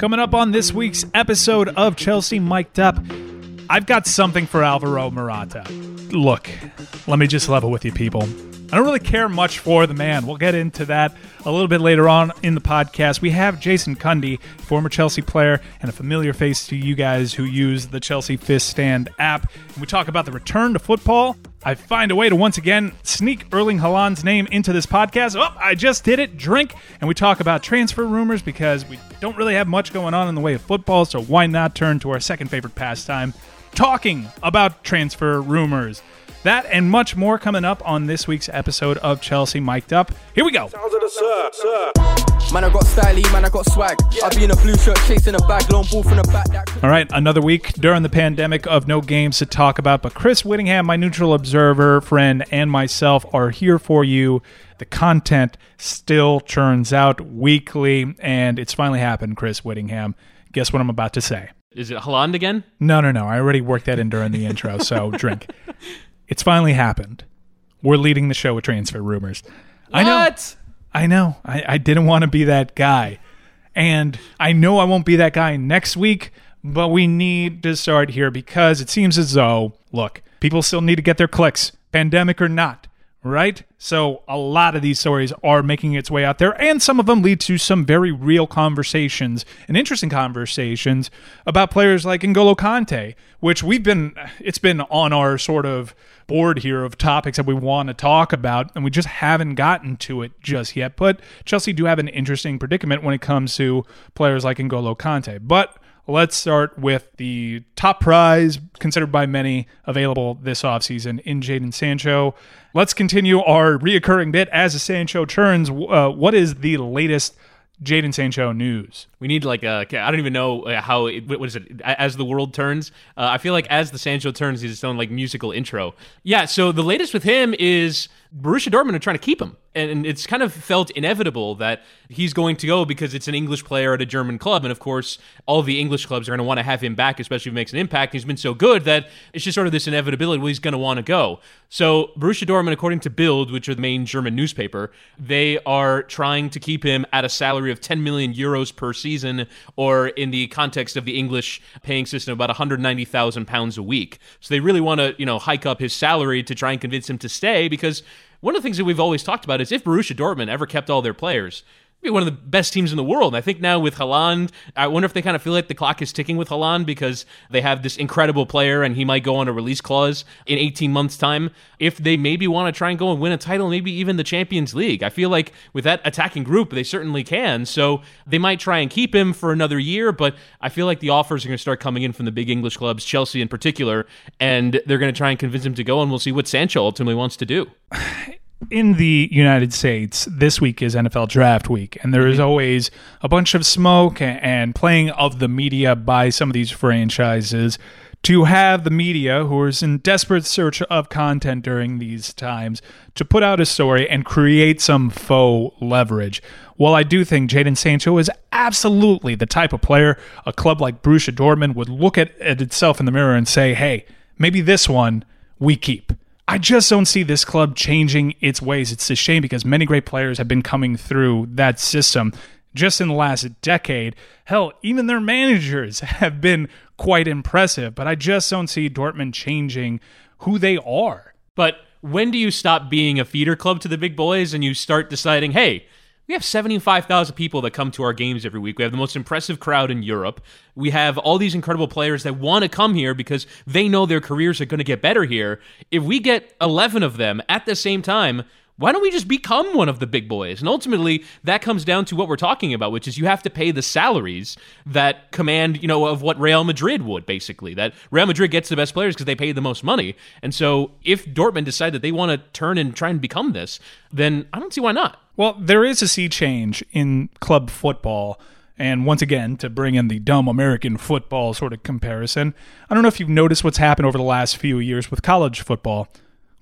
Coming up on this week's episode of Chelsea Mic'd Up, I've got something for Alvaro Morata. Look, let me just level with you, people. I don't really care much for the man. We'll get into that a little bit later on in the podcast. We have Jason Cundy, former Chelsea player and a familiar face to you guys who use the Chelsea Fifth Stand app. And we talk about the return to football. I find a way to once again sneak Erling Haaland's name into this podcast. Oh, I just did it. Drink. And we talk about transfer rumors because we don't really have much going on in the way of football. So why not turn to our second favorite pastime, talking about transfer rumors? That and much more coming up on this week's episode of Chelsea Mic'd Up. Here we go. Man, I got styly, man, I got swag. I be in a blue shirt, chasing a bag, long ball from the back. That All right, another week during the pandemic of no games to talk about, but Chris Whittingham, my neutral observer friend, and myself are here for you. The content still churns out weekly, and it's finally happened, Chris Whittingham. Guess what I'm about to say? Is it Haaland again? No, no, no. I already worked that in during the intro, so drink. It's finally happened. We're leading the show with transfer rumors. I know. What? I know. I, I didn't want to be that guy. And I know I won't be that guy next week, but we need to start here because it seems as though, look, people still need to get their clicks, pandemic or not, right? So a lot of these stories are making its way out there, and some of them lead to some very real conversations and interesting conversations about players like N'Golo Kante, which we've been, it's been on our sort of board here of topics that we want to talk about, and we just haven't gotten to it just yet. But Chelsea do have an interesting predicament when it comes to players like N'Golo Kante. But let's start with the top prize considered by many available this offseason in Jadon Sancho. Let's continue our reoccurring bit as the Sancho turns. Uh, what is the latest Jadon Sancho news? We need like a. I don't even know uh, how. It, what is it? As the world turns, uh, I feel like as the Sancho turns, he's his own like musical intro. Yeah. So the latest with him is Borussia Dortmund are trying to keep him, and it's kind of felt inevitable that he's going to go because it's an English player at a German club, and of course, all the English clubs are going to want to have him back, especially if he makes an impact. He's been so good that it's just sort of this inevitability. Well, he's going to want to go. So Borussia Dortmund, according to Bild, which are the main German newspaper, they are trying to keep him at a salary of 10 million euros per season, or in the context of the English paying system, about 190,000 pounds a week. So they really want to, you know, hike up his salary to try and convince him to stay because one of the things that we've always talked about is if Borussia Dortmund ever kept all their players, be one of the best teams in the world. And I think now with Haaland, I wonder if they kind of feel like the clock is ticking with Haaland because they have this incredible player and he might go on a release clause in 18 months' time. If they maybe want to try and go and win a title, maybe even the Champions League. I feel like with that attacking group, they certainly can. So they might try and keep him for another year, but I feel like the offers are going to start coming in from the big English clubs, Chelsea in particular, and they're going to try and convince him to go, and we'll see what Sancho ultimately wants to do in the United States, this week is NFL draft week, and there is mm-hmm. always a bunch of smoke and playing of the media by some of these franchises to have the media, who is in desperate search of content during these times, to put out a story and create some faux leverage. While I do think Jadon Sancho is absolutely the type of player a club like Borussia Dortmund would look at, at itself in the mirror and say, hey, maybe this one we keep. I just don't see this club changing its ways. It's a shame because many great players have been coming through that system just in the last decade. Hell, even their managers have been quite impressive, but I just don't see Dortmund changing who they are. But when do you stop being a feeder club to the big boys and you start deciding, hey, we have 75,000 people that come to our games every week. We have the most impressive crowd in Europe. We have all these incredible players that want to come here because they know their careers are going to get better here. If we get 11 of them at the same time, why don't we just become one of the big boys? And ultimately, that comes down to what we're talking about, which is you have to pay the salaries that command, you know, of what Real Madrid would, basically. That Real Madrid gets the best players because they pay the most money. And so if Dortmund decide that they want to turn and try and become this, then I don't see why not. Well, there is a sea change in club football. And once again, to bring in the dumb American football sort of comparison, I don't know if you've noticed what's happened over the last few years with college football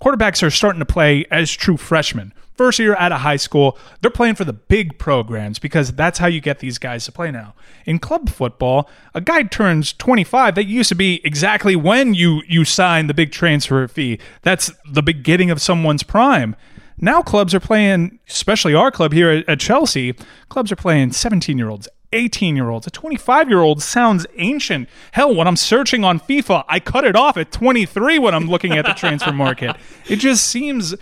quarterbacks are starting to play as true freshmen. First year out of high school, they're playing for the big programs because that's how you get these guys to play now. In club football, a guy turns 25. That used to be exactly when you you sign the big transfer fee. That's the beginning of someone's prime. Now clubs are playing, especially our club here at Chelsea, clubs are playing 17 year olds, 18 year olds. A 25 year old sounds ancient. Hell, when I'm searching on FIFA, I cut it off at 23 when I'm looking at the transfer market. It just seems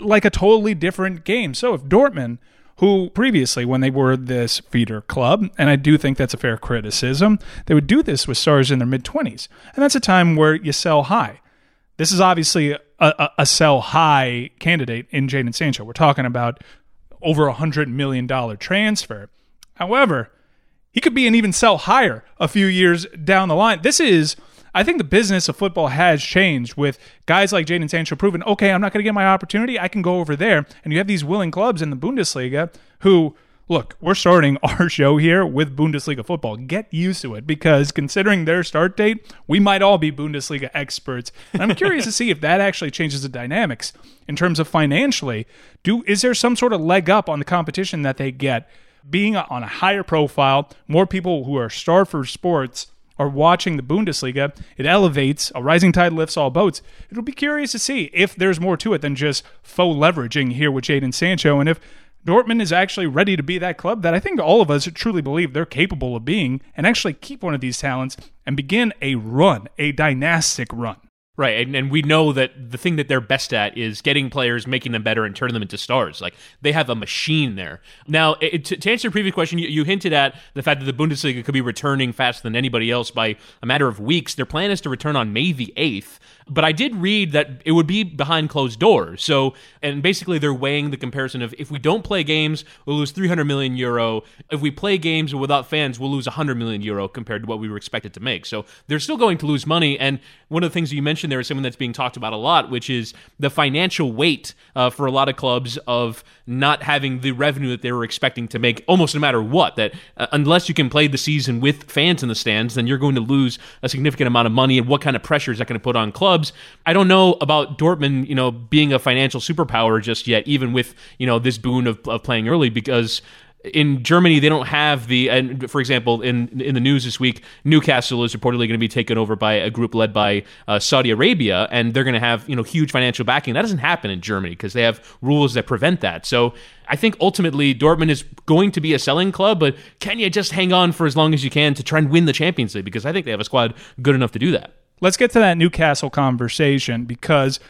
like a totally different game. So if Dortmund, who previously, when they were this feeder club, and I do think that's a fair criticism, they would do this with stars in their mid 20s. And that's a time where you sell high. This is obviously a, a, sell high candidate in Jadon Sancho. We're talking about over a $100 million transfer. However, he could be an even sell higher a few years down the line. This is, I think the business of football has changed with guys like Jadon Sancho proving, okay, I'm not going to get my opportunity. I can go over there. And you have these willing clubs in the Bundesliga who, look, we're starting our show here with Bundesliga football. Get used to it because considering their start date, we might all be Bundesliga experts. And I'm curious to see if that actually changes the dynamics in terms of financially. Do is there some sort of leg up on the competition that they get? being on a higher profile, more people who are starved for sports are watching the Bundesliga. It elevates, a rising tide lifts all boats. It'll be curious to see if there's more to it than just faux leveraging here with Jadon Sancho and if Dortmund is actually ready to be that club that I think all of us truly believe they're capable of being and actually keep one of these talents and begin a run, a dynastic run. Right, and, and we know that the thing that they're best at is getting players, making them better, and turning them into stars. Like they have a machine there. Now, it, to, to, answer your previous question, you, you, hinted at the fact that the Bundesliga could be returning faster than anybody else by a matter of weeks. Their plan is to return on May the eighth but I did read that it would be behind closed doors. So, and basically they're weighing the comparison of if we don't play games, we'll lose 300 million euro. If we play games without fans, we'll lose 100 million euro compared to what we were expected to make. So they're still going to lose money. And one of the things you mentioned there is something that's being talked about a lot, which is the financial weight uh, for a lot of clubs of not having the revenue that they were expecting to make almost no matter what. That uh, unless you can play the season with fans in the stands, then you're going to lose a significant amount of money. And what kind of pressure is that going to put on clubs? clubs. I don't know about Dortmund, you know, being a financial superpower just yet, even with you know this boon of, of playing early because in Germany, they don't have the. And for example, in in the news this week, Newcastle is reportedly going to be taken over by a group led by uh, Saudi Arabia, and they're going to have you know huge financial backing. That doesn't happen in Germany because they have rules that prevent that. So I think ultimately Dortmund is going to be a selling club, but can you just hang on for as long as you can to try and win the Champions League? Because I think they have a squad good enough to do that. Let's get to that Newcastle conversation because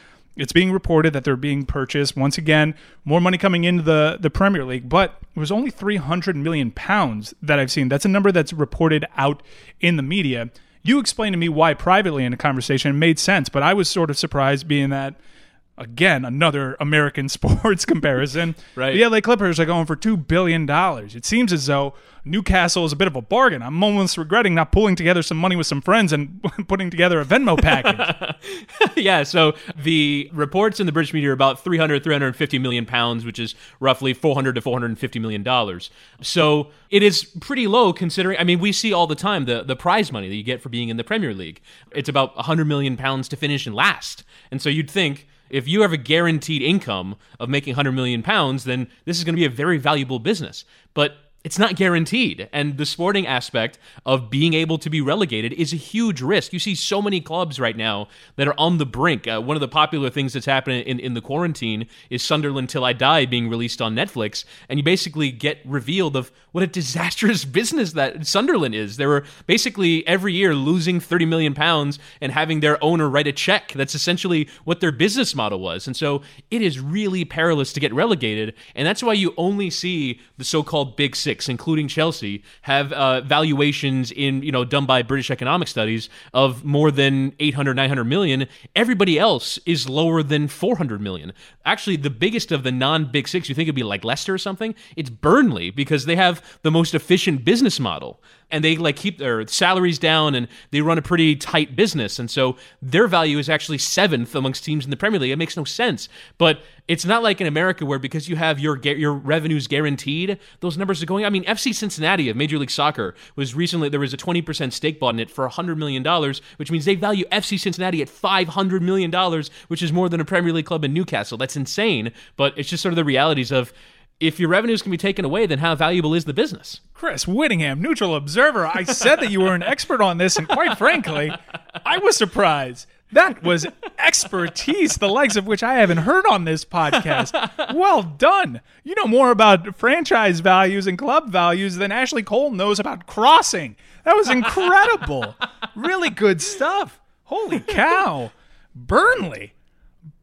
it's being reported that they're being purchased. Once again, more money coming into the, the Premier League, but it was only 300 million pounds that I've seen. That's a number that's reported out in the media. You explained to me why privately in a conversation it made sense, but I was sort of surprised being that again another American sports comparison. Right. The LA Clippers are going for two billion dollars. It seems as though Newcastle is a bit of a bargain. I'm almost regretting not pulling together some money with some friends and putting together a Venmo package. yeah, so the reports in the British media are about 300, 350 million pounds, which is roughly 400 to 450 million dollars. So it is pretty low considering, I mean, we see all the time the, the prize money that you get for being in the Premier League. It's about 100 million pounds to finish and last. And so you'd think, if you have a guaranteed income of making 100 million pounds, then this is going to be a very valuable business. But it's not guaranteed. And the sporting aspect of being able to be relegated is a huge risk. You see so many clubs right now that are on the brink. Uh, one of the popular things that's happening in, in the quarantine is Sunderland Till I Die being released on Netflix. And you basically get revealed of what a disastrous business that Sunderland is. They were basically every year losing 30 million pounds and having their owner write a check. That's essentially what their business model was. And so it is really perilous to get relegated. And that's why you only see the so called Big Six six, including Chelsea, have uh, valuations in you know done by British economic studies of more than 800, 900 million. Everybody else is lower than 400 million. Actually, the biggest of the non-big six, you think it'd be like Leicester or something? It's Burnley because they have the most efficient business model and they like keep their salaries down and they run a pretty tight business and so their value is actually seventh amongst teams in the Premier League. It makes no sense, but it's not like in America where because you have your your revenues guaranteed, those numbers are going. I mean, FC Cincinnati of Major League Soccer was recently there was a twenty percent stake bought in it for hundred million dollars, which means they value FC Cincinnati at five hundred million dollars, which is more than a Premier League club in Newcastle. That's insane, but it's just sort of the realities of if your revenues can be taken away, then how valuable is the business? Chris Whittingham, neutral observer. I said that you were an expert on this, and quite frankly, I was surprised. That was expertise, the likes of which I haven't heard on this podcast. Well done. You know more about franchise values and club values than Ashley Cole knows about crossing. That was incredible. really good stuff. Holy cow. Burnley.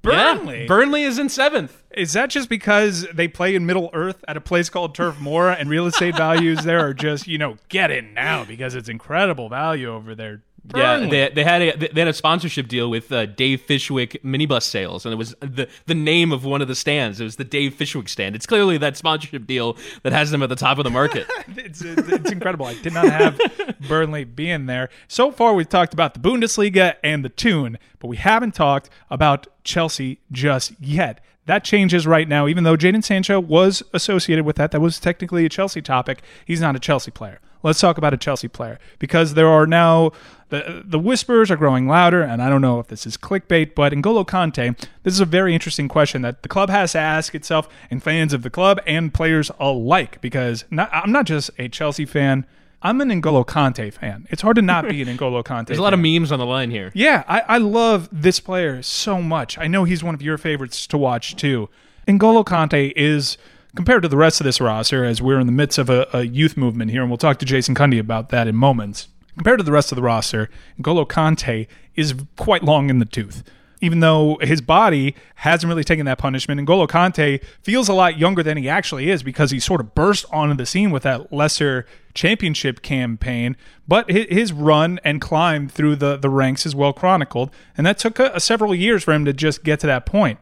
Burnley. Yeah, Burnley is in seventh. Is that just because they play in Middle Earth at a place called Turf Moor and real estate values there are just, you know, get in now because it's incredible value over there? Yeah, they, they had a they had a sponsorship deal with uh, Dave Fishwick minibus sales, and it was the the name of one of the stands. It was the Dave Fishwick stand. It's clearly that sponsorship deal that has them at the top of the market. it's, it's, it's incredible. I did not have Burnley being there. So far, we've talked about the Bundesliga and the tune, but we haven't talked about Chelsea just yet. That changes right now, even though Jadon Sancho was associated with that. That was technically a Chelsea topic. He's not a Chelsea player. Let's talk about a Chelsea player because there are now the the whispers are growing louder, and I don't know if this is clickbait, but N'Golo Kante, this is a very interesting question that the club has to ask itself, and fans of the club and players alike. Because not, I'm not just a Chelsea fan. I'm an N'Golo Kante fan. It's hard to not be an N'Golo Kante. There's a lot of memes on the line here. Yeah, I, I love this player so much. I know he's one of your favorites to watch too. N'Golo Kante is compared to the rest of this roster, as we're in the midst of a, a youth movement here, and we'll talk to Jason Cundy about that in moments. Compared to the rest of the roster, N'Golo Kante is quite long in the tooth. Even though his body hasn't really taken that punishment, N'Golo Kante feels a lot younger than he actually is because he sort of burst onto the scene with that Leicester championship campaign. But his run and climb through the, the ranks is well chronicled, and that took a, a several years for him to just get to that point.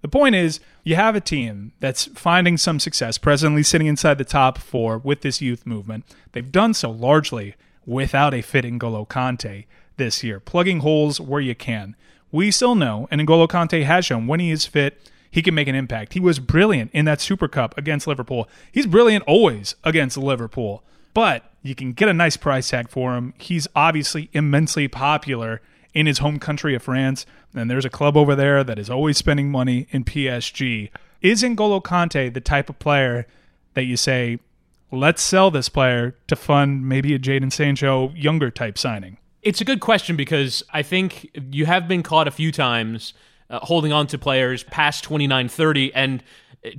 The point is, you have a team that's finding some success, presently sitting inside the top four with this youth movement. They've done so largely without a fit N'Golo Kante this year, plugging holes where you can. We still know, and N'Golo Kante has shown when he is fit, he can make an impact. He was brilliant in that Super Cup against Liverpool. He's brilliant always against Liverpool, but you can get a nice price tag for him. He's obviously immensely popular in his home country of France, and there's a club over there that is always spending money in PSG. Is N'Golo Kante the type of player that you say, let's sell this player to fund maybe a Jadon Sancho younger type signing? It's a good question because I think you have been caught a few times uh, holding on to players past 29 30 and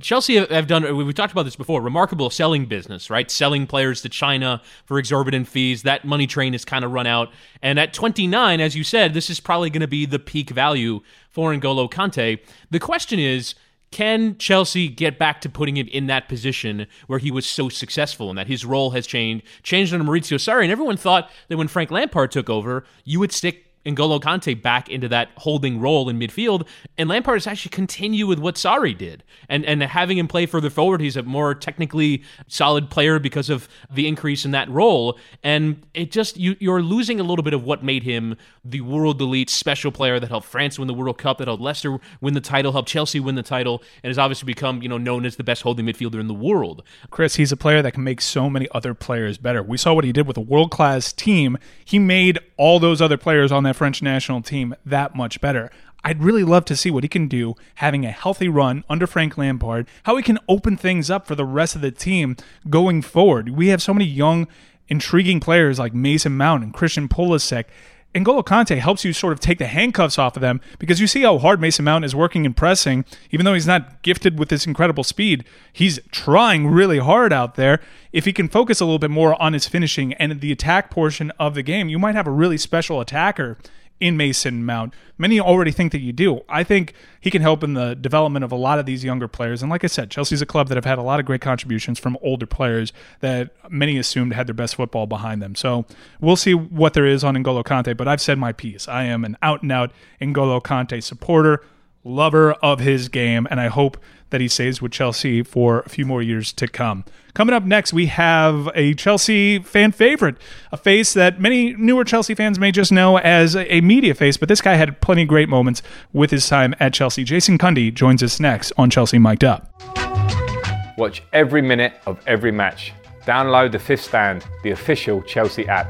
Chelsea have done, we've talked about this before, remarkable selling business, right? Selling players to China for exorbitant fees. That money train has kind of run out. And at 29, as you said, this is probably going to be the peak value for N'Golo Kante. The question is, can Chelsea get back to putting him in that position where he was so successful and that his role has changed, changed under Maurizio Sarri? And everyone thought that when Frank Lampard took over, you would stick N'Golo Kante back into that holding role in midfield, and Lampard is actually continue with what Sarri did, and and having him play further forward. He's a more technically solid player because of the increase in that role, and it just you you're losing a little bit of what made him the world elite special player that helped France win the World Cup, that helped Leicester win the title, helped Chelsea win the title, and has obviously become you know known as the best holding midfielder in the world. Chris, he's a player that can make so many other players better. We saw what he did with a world class team. He made all those other players on that French national team that much better. I'd really love to see what he can do having a healthy run under Frank Lampard, how he can open things up for the rest of the team going forward. We have so many young, intriguing players like Mason Mount and Christian Pulisic. N'Golo Kante helps you sort of take the handcuffs off of them because you see how hard Mason Mount is working and pressing. Even though he's not gifted with this incredible speed, he's trying really hard out there. If he can focus a little bit more on his finishing and the attack portion of the game, you might have a really special attacker in Mason Mount. Many already think that you do. I think he can help in the development of a lot of these younger players. And like I said, Chelsea's a club that have had a lot of great contributions from older players that many assumed had their best football behind them. So we'll see what there is on N'Golo Kante, but I've said my piece. I am an out and out N'Golo Kante supporter, lover of his game, and I hope that he stays with Chelsea for a few more years to come. Coming up next, we have a Chelsea fan favorite, a face that many newer Chelsea fans may just know as a media face, but this guy had plenty of great moments with his time at Chelsea. Jason Cundy joins us next on Chelsea Mic'd Up. Watch every minute of every match. Download the Fifth Stand, the official Chelsea app.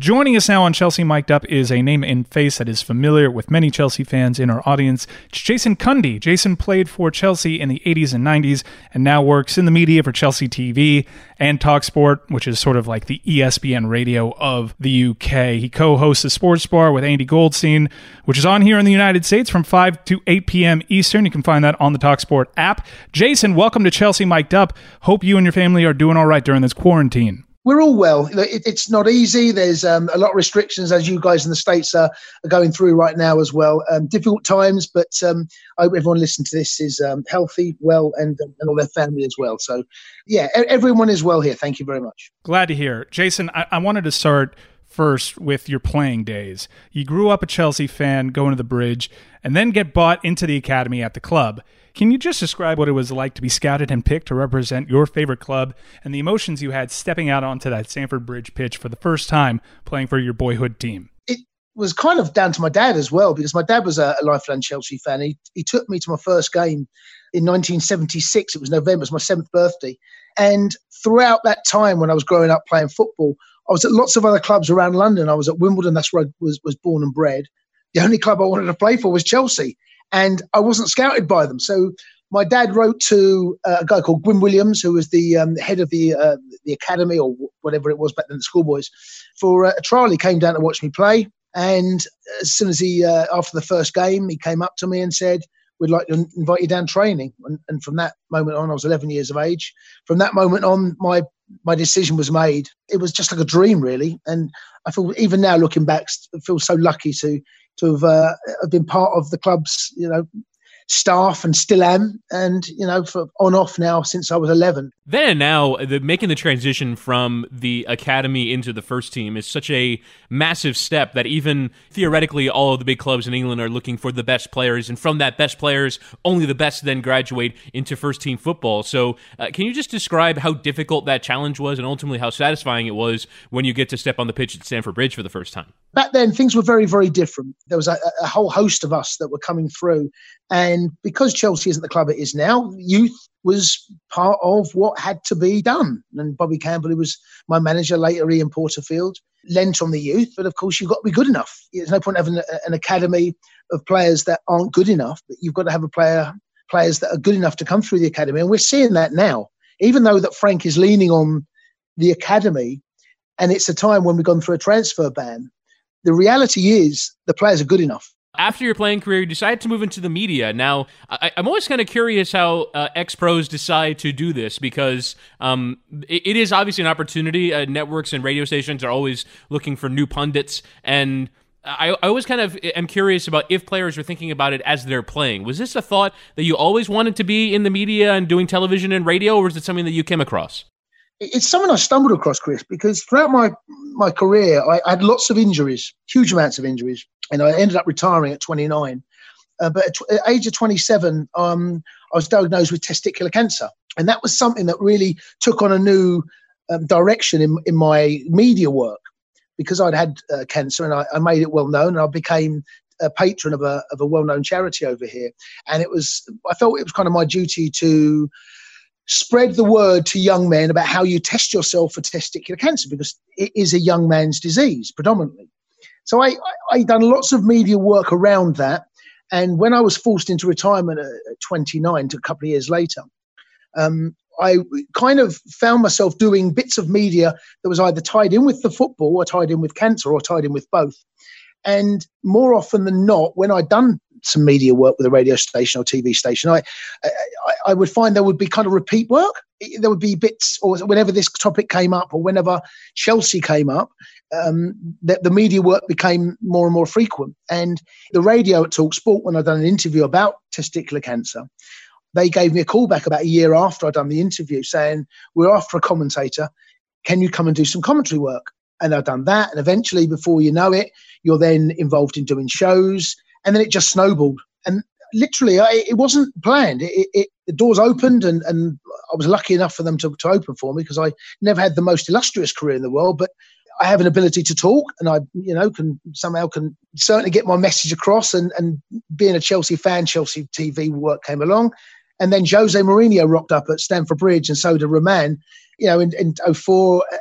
Joining us now on Chelsea Mic'd Up is a name and face that is familiar with many Chelsea fans in our audience. It's Jason Cundy. Jason played for Chelsea in the 80s and 90s and now works in the media for Chelsea TV and Talksport, which is sort of like the ESPN radio of the UK. He co hosts a sports bar with Andy Goldstein, which is on here in the United States from 5 to 8 p.m. Eastern. You can find that on the Talksport app. Jason, welcome to Chelsea Mic'd Up. Hope you and your family are doing all right during this quarantine we're all well. It's not easy. There's um, a lot of restrictions, as you guys in the states are, are going through right now as well. Um, difficult times, but um, I hope everyone listening to this is um, healthy, well, and, and all their family as well. So, yeah, everyone is well here. Thank you very much. Glad to hear, Jason. I, I wanted to start first with your playing days. You grew up a Chelsea fan, going to the bridge, and then get bought into the academy at the club. Can you just describe what it was like to be scouted and picked to represent your favorite club and the emotions you had stepping out onto that Stamford Bridge pitch for the first time playing for your boyhood team? It was kind of down to my dad as well because my dad was a, a lifelong Chelsea fan. He, he took me to my first game in 1976. It was November, it was my seventh birthday. And throughout that time when I was growing up playing football, I was at lots of other clubs around London. I was at Wimbledon, that's where I was, was born and bred. The only club I wanted to play for was Chelsea and I wasn't scouted by them. So my dad wrote to uh, a guy called Gwyn Williams, who was the um, head of the uh, the academy or whatever it was back then, the schoolboys, for a trial. He came down to watch me play, and as soon as he uh, after the first game, he came up to me and said, "We'd like to invite you down training." And, and from that moment on, I was 11 years of age. From that moment on, my my decision was made. It was just like a dream, really, and I feel even now looking back, I feel so lucky to to have, uh, have been part of the club's you know staff and still am and you know for on off now since i was 11 then and now the, making the transition from the academy into the first team is such a massive step that even theoretically all of the big clubs in england are looking for the best players and from that best players only the best then graduate into first team football. So uh, can you just describe how difficult that challenge was and ultimately how satisfying it was when you get to step on the pitch at stamford bridge for the first time back then things were very very different there was a, a whole host of us that were coming through and because Chelsea isn't the club it is now, youth was part of what had to be done. And Bobby Campbell, who was my manager later, Ian Porterfield, lent on the youth. But of course, you've got to be good enough. There's no point having an academy of players that aren't good enough. But you've got to have a player players that are good enough to come through the academy. And we're seeing that now. Even though that Frank is leaning on the academy, and it's a time when we've gone through a transfer ban, the reality is the players are good enough after your playing career, you decided to move into the media. Now, I, am always kind of curious how uh, ex pros decide to do this because um, it, it is obviously an opportunity. Uh, networks and radio stations are always looking for new pundits, and I, I always kind of am curious about if players are thinking about it as they're playing. Was this a thought that you always wanted to be in the media and doing television and radio, or was it something that you came across? It's something I stumbled across, Chris, because throughout my my career, I, I had lots of injuries, huge amounts of injuries and I ended up retiring at 29. Uh, but at, at age of 27, um, I was diagnosed with testicular cancer, and that was something that really took on a new um, direction in, in my media work because I'd had uh, cancer and I, I, made it well known, and I became a patron of a of a well known charity over here, and it was I felt it was kind of my duty to spread the word to young men about how you test yourself for testicular cancer because it is a young man's disease predominantly. So I, I, I done lots of media work around that. And when I was forced into retirement at 29, to a couple of years later, um, I kind of found myself doing bits of media that was either tied in with the football or tied in with cancer or tied in with both. And more often than not, when I'd done some media work with a radio station or TV station, I, I, I would find there would be kind of repeat work. There would be bits, or whenever this topic came up, or whenever Chelsea came up, um, the, the, media work became more and more frequent. And the radio at Talk Sport, when I'd done an interview about testicular cancer, they gave me a call back about a year after I'd done the interview saying, We're after a commentator. Can you come and do some commentary work? And I'd done that. And eventually, before you know it, you're then involved in doing shows. And then it just snowballed. And literally, I, it wasn't planned. It, it, the doors opened, and, and I was lucky enough for them to, to open for me because I never had the most illustrious career in the world. But I have an ability to talk, and I, you know, can somehow can certainly get my message across. And and being a Chelsea fan, Chelsea TV work came along, and then Jose Mourinho rocked up at Stamford Bridge, and so did Roman, you know, in, in 04. Uh,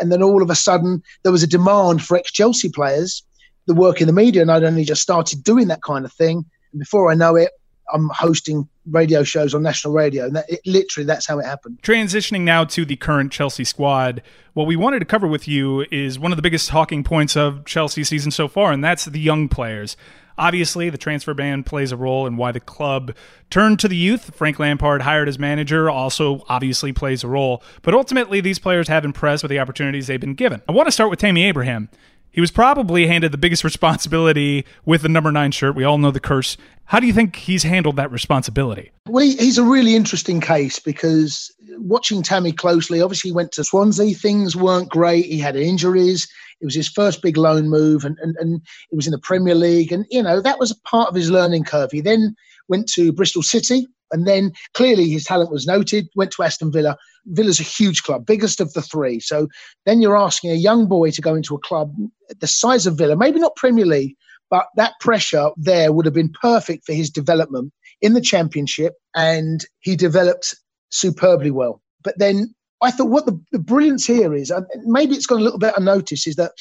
and then all of a sudden, there was a demand for ex Chelsea players that work in the media. And I'd only just started doing that kind of thing. And before I know it, I'm hosting radio shows on national radio. And that, it, literally, that's how it happened. Transitioning now to the current Chelsea squad, what we wanted to cover with you is one of the biggest talking points of Chelsea season so far, and that's the young players. Obviously, the transfer ban plays a role in why the club turned to the youth. Frank Lampard hired as manager also obviously plays a role. But ultimately, these players have impressed with the opportunities they've been given. I want to start with Tammy Abraham. He was probably handed the biggest responsibility with the number nine shirt. We all know the curse. How do you think he's handled that responsibility? Well, he, he's a really interesting case because watching Tammy closely, obviously he went to Swansea. Things weren't great. He had injuries. It was his first big loan move, and, and, and it was in the Premier League. And, you know, that was a part of his learning curve. He then went to Bristol City, and then clearly his talent was noted, went to Aston Villa. Villa's a huge club, biggest of the three. So then you're asking a young boy to go into a club the size of Villa, maybe not Premier League, but that pressure there would have been perfect for his development in the championship. And he developed superbly well. But then I thought what the, the brilliance here is, maybe it's gone a little bit unnoticed, is that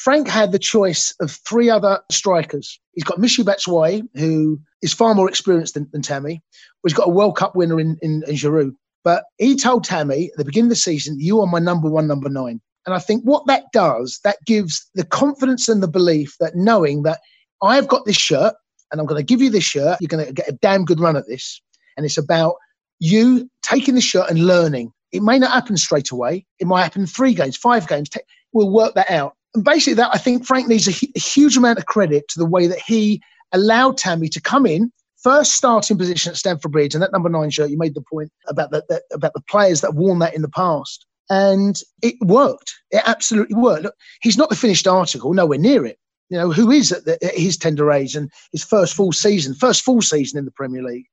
Frank had the choice of three other strikers. He's got Michy Batshuayi, who is far more experienced than, than Tammy. He's got a World Cup winner in, in, in Giroud. But he told Tammy at the beginning of the season, you are my number one, number nine. And I think what that does, that gives the confidence and the belief that knowing that I've got this shirt and I'm going to give you this shirt, you're going to get a damn good run at this. And it's about you taking the shirt and learning. It may not happen straight away. It might happen three games, five games. We'll work that out. Basically, that I think Frank needs a, a huge amount of credit to the way that he allowed Tammy to come in, first starting position at Stamford Bridge, and that number nine shirt. You made the point about the, the about the players that have worn that in the past, and it worked. It absolutely worked. Look, he's not the finished article, nowhere near it. You know who is at, the, at his tender age and his first full season, first full season in the Premier League,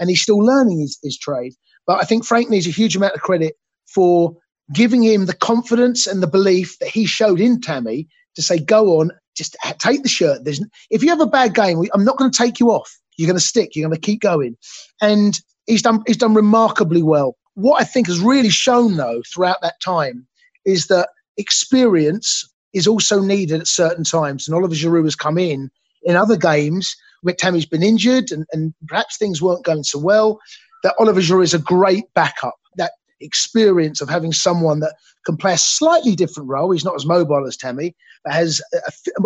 and he's still learning his, his trade. But I think Frank needs a huge amount of credit for giving him the confidence and the belief that he showed in Tammy to say, go on, just take the shirt. There's, if you have a bad game, I'm not going to take you off. You're going to stick. You're going to keep going. And he's done, he's done remarkably well. What I think has really shown, though, throughout that time is that experience is also needed at certain times. And Oliver Giroud has come in in other games where Tammy's been injured and, and perhaps things weren't going so well. That Oliver Giroud is a great backup. That experience of having someone that can play a slightly different role. He's not as mobile as Tammy, but has a,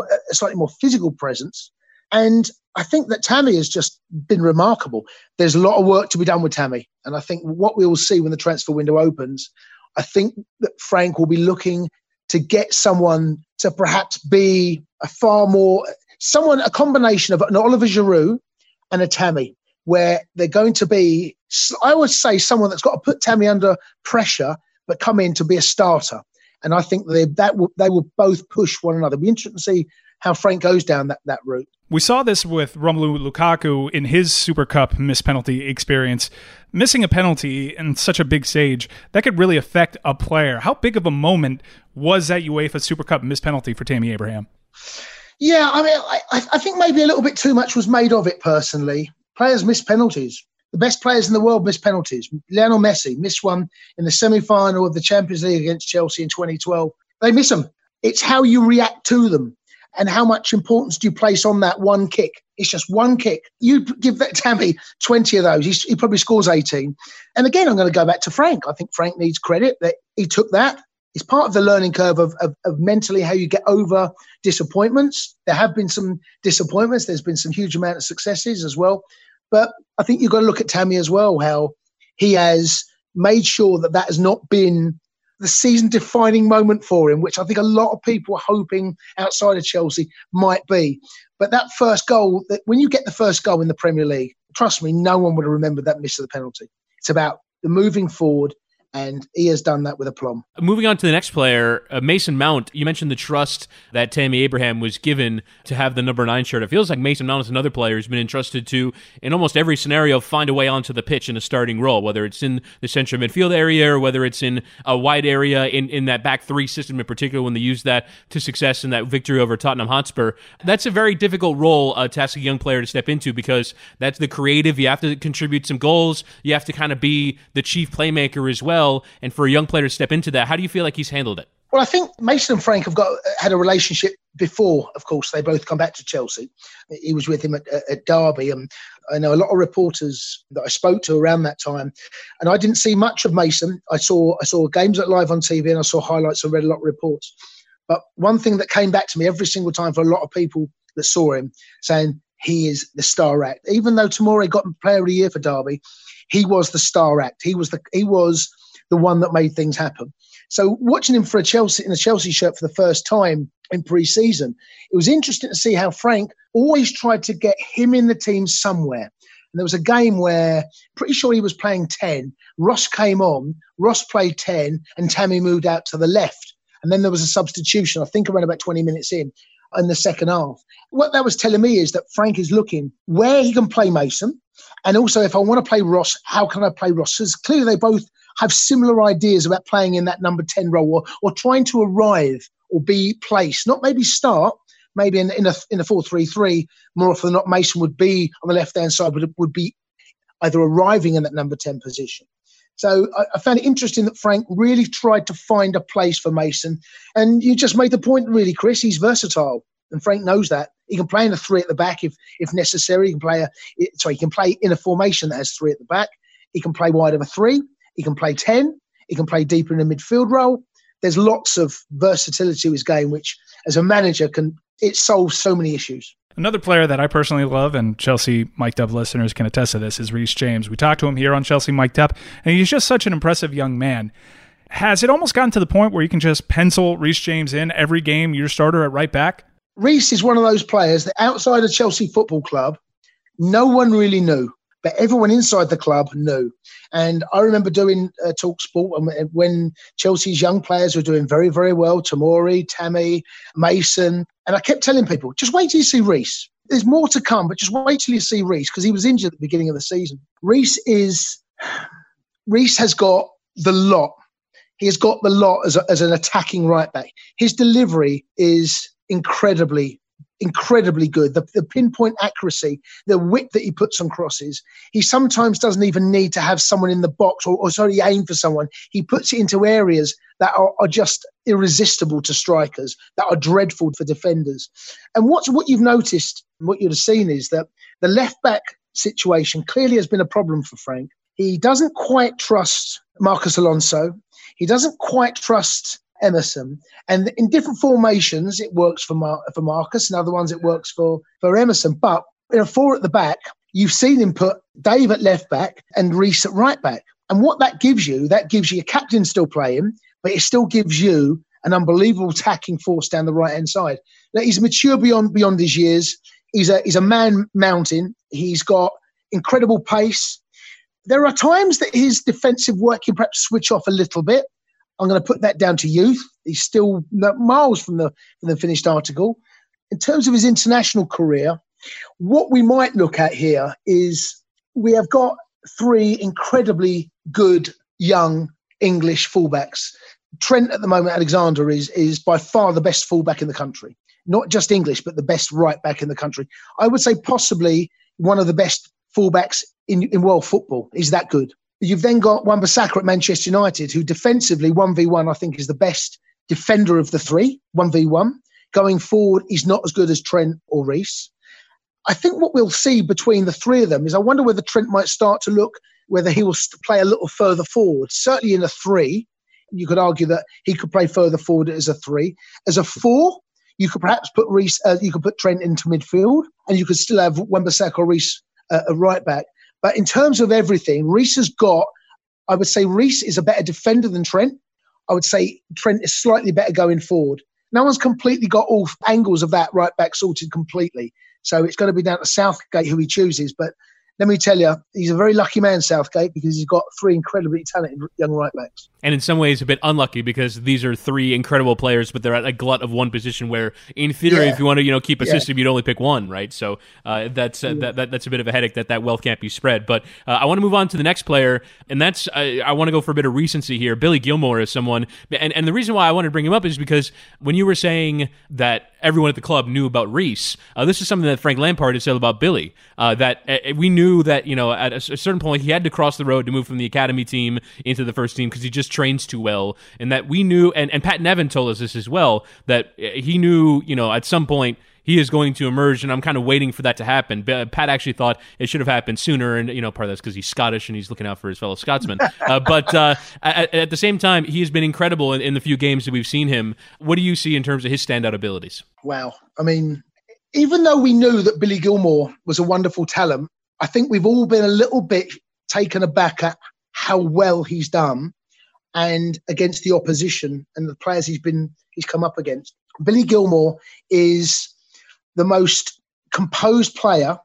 a slightly more physical presence. And I think that Tammy has just been remarkable. There's a lot of work to be done with Tammy. And I think what we will see when the transfer window opens, I think that Frank will be looking to get someone to perhaps be a far more, someone, a combination of an Oliver Giroud and a Tammy where they're going to be, I would say, someone that's got to put Tammy under pressure, but come in to be a starter. And I think they that will, they will both push one another. It'll be interesting to see how Frank goes down that, that route. We saw this with Romelu Lukaku in his Super Cup miss penalty experience. Missing a penalty in such a big stage, that could really affect a player. How big of a moment was that UEFA Super Cup miss penalty for Tammy Abraham? Yeah, I mean, I, I think maybe a little bit too much was made of it personally. Players miss penalties. The best players in the world miss penalties. Lionel Messi missed one in the semi final of the Champions League against Chelsea in 2012. They miss them. It's how you react to them and how much importance do you place on that one kick. It's just one kick. You give that Tammy 20 of those, he probably scores 18. And again, I'm going to go back to Frank. I think Frank needs credit that he took that. It's part of the learning curve of, of, of mentally how you get over disappointments. There have been some disappointments. There's been some huge amount of successes as well. But I think you've got to look at Tammy as well, how he has made sure that that has not been the season defining moment for him, which I think a lot of people are hoping outside of Chelsea might be. But that first goal, that when you get the first goal in the Premier League, trust me, no one would have remembered that miss of the penalty. It's about the moving forward and he has done that with aplomb. Moving on to the next player, uh, Mason Mount. You mentioned the trust that Tammy Abraham was given to have the number nine shirt. It feels like Mason Mount is another player who's been entrusted to, in almost every scenario, find a way onto the pitch in a starting role, whether it's in the central midfield area or whether it's in a wide area in, in that back three system in particular when they used that to success in that victory over Tottenham Hotspur. That's a very difficult role uh, to ask a young player to step into because that's the creative. You have to contribute some goals. You have to kind of be the chief playmaker as well well. And for a young player to step into that, how do you feel like he's handled it? Well, I think Mason and Frank have got had a relationship before. Of course, they both come back to Chelsea. He was with him at, at Derby, and I know a lot of reporters that I spoke to around that time, and I didn't see much of Mason. I saw I saw games at live on TV, and I saw highlights and read a lot of reports. But one thing that came back to me every single time for a lot of people that saw him, saying he is the star act. Even though Tomori got Player of the Year for Derby, he was the star act. He was the he was the one that made things happen. So watching him for a Chelsea in a Chelsea shirt for the first time in pre-season, it was interesting to see how Frank always tried to get him in the team somewhere. And there was a game where pretty sure he was playing 10. Ross came on, Ross played 10, and Tammy moved out to the left. And then there was a substitution, I think around about 20 minutes in, in the second half. What that was telling me is that Frank is looking where he can play Mason. And also, if I want to play Ross, how can I play Ross? Because clearly they both have similar ideas about playing in that number 10 role or, or trying to arrive or be placed, not maybe start, maybe in, in a in a four three three more often than not Mason would be on the left hand side, but would be either arriving in that number ten position. So I, I, found it interesting that Frank really tried to find a place for Mason, and you just made the point really, Chris. He's versatile, and Frank knows that. He can play in a three at the back if if necessary. He can play a sorry, he can play in a formation that has three at the back. He can play wide of a three. He can play ten. He can play deeper in the midfield role. There's lots of versatility to his game, which as a manager can it solves so many issues. Another player that I personally love, and Chelsea Mic'd Up listeners can attest to this, is Reece James. We talked to him here on Chelsea Mic'd Up, and he's just such an impressive young man. Has it almost gotten to the point where you can just pencil Reece James in every game, your starter at right back? Reece is one of those players that outside of Chelsea Football Club, no one really knew but everyone inside the club knew. And I remember doing uh, Talk Sport when Chelsea's young players were doing very, very well Tomori, Tammy, Mason. And I kept telling people, just wait till you see Reece. There's more to come, but just wait till you see Reece because he was injured at the beginning of the season. Reece is, Reece has got the lot. He has got the lot as, a, as an attacking right back. His delivery is incredibly incredibly good. The, the, pinpoint accuracy, the width that he puts on crosses. He sometimes doesn't even need to have someone in the box or, or sorry, aim for someone. He puts it into areas that are, are, just irresistible to strikers, that are dreadful for defenders. And what's what you've noticed, what you'd have seen is that the left back situation clearly has been a problem for Frank. He doesn't quite trust Marcos Alonso. He doesn't quite trust Emerson. And in different formations, it works for Mar- for Marcos, and other ones it works for for Emerson. But in a four at the back, you've seen him put Dave at left back and Reece at right back. And what that gives you, that gives you a captain still playing, but it still gives you an unbelievable attacking force down the right hand side. Now, he's mature beyond beyond his years. He's a he's a man mountain. He's got incredible pace. There are times that his defensive work can perhaps switch off a little bit. I'm going to put that down to youth. He's still miles from the, from the finished article. In terms of his international career, what we might look at here is we have got three incredibly good young English fullbacks. Trent at the moment, Alexander is is by far the best fullback in the country. Not just English, but the best right back in the country. I would say possibly one of the best fullbacks in, in world football. He's that good. You've then got Wan-Bissaka at Manchester United, who defensively, 1v1, I think, is the best defender of the three, 1v1. Going forward, he's not as good as Trent or Reece. I think what we'll see between the three of them is I wonder whether Trent might start to look whether he will play a little further forward. Certainly in a three, you could argue that he could play further forward as a three. As a four, you could perhaps put Reece, uh, you could put Trent into midfield, and you could still have Wan-Bissaka or Reece uh, a right back. But in terms of everything, Reece has got, I would say Reece is a better defender than Trent. I would say Trent is slightly better going forward. No one's completely got all angles of that right back sorted completely. So it's going to be down to Southgate who he chooses. But let me tell you, he's a very lucky man, Southgate, because he's got three incredibly talented young right backs. And in some ways, a bit unlucky because these are three incredible players, but they're at a glut of one position. Where, in theory, yeah. if you want to, you know, keep a yeah. system, you'd only pick one, right? So uh, that's uh, that, that, that's a bit of a headache that that wealth can't be spread. But uh, I want to move on to the next player, and that's I, I want to go for a bit of recency here. Billy Gilmour is someone, and and the reason why I wanted to bring him up is because when you were saying that everyone at the club knew about Reece. uh, this is something that Frank Lampard had said about Billy. Uh, that uh, we knew that you know at a certain point he had to cross the road to move from the academy team into the first team because he just trains too well, and that we knew, and, and Pat Nevin told us this as well that he knew you know at some point he is going to emerge, and I'm kind of waiting for that to happen. Pat actually thought it should have happened sooner, and you know, part of that's because he's Scottish and he's looking out for his fellow Scotsmen. uh, but uh, at, at, the same time, he has been incredible in, in the few games that we've seen him. What do you see in terms of his standout abilities? Wow, I mean, even though we knew that Billy Gilmour was a wonderful talent, I think we've all been a little bit taken aback at how well he's done and against the opposition and the players he's been he's come up against. Billy Gilmour is the most composed player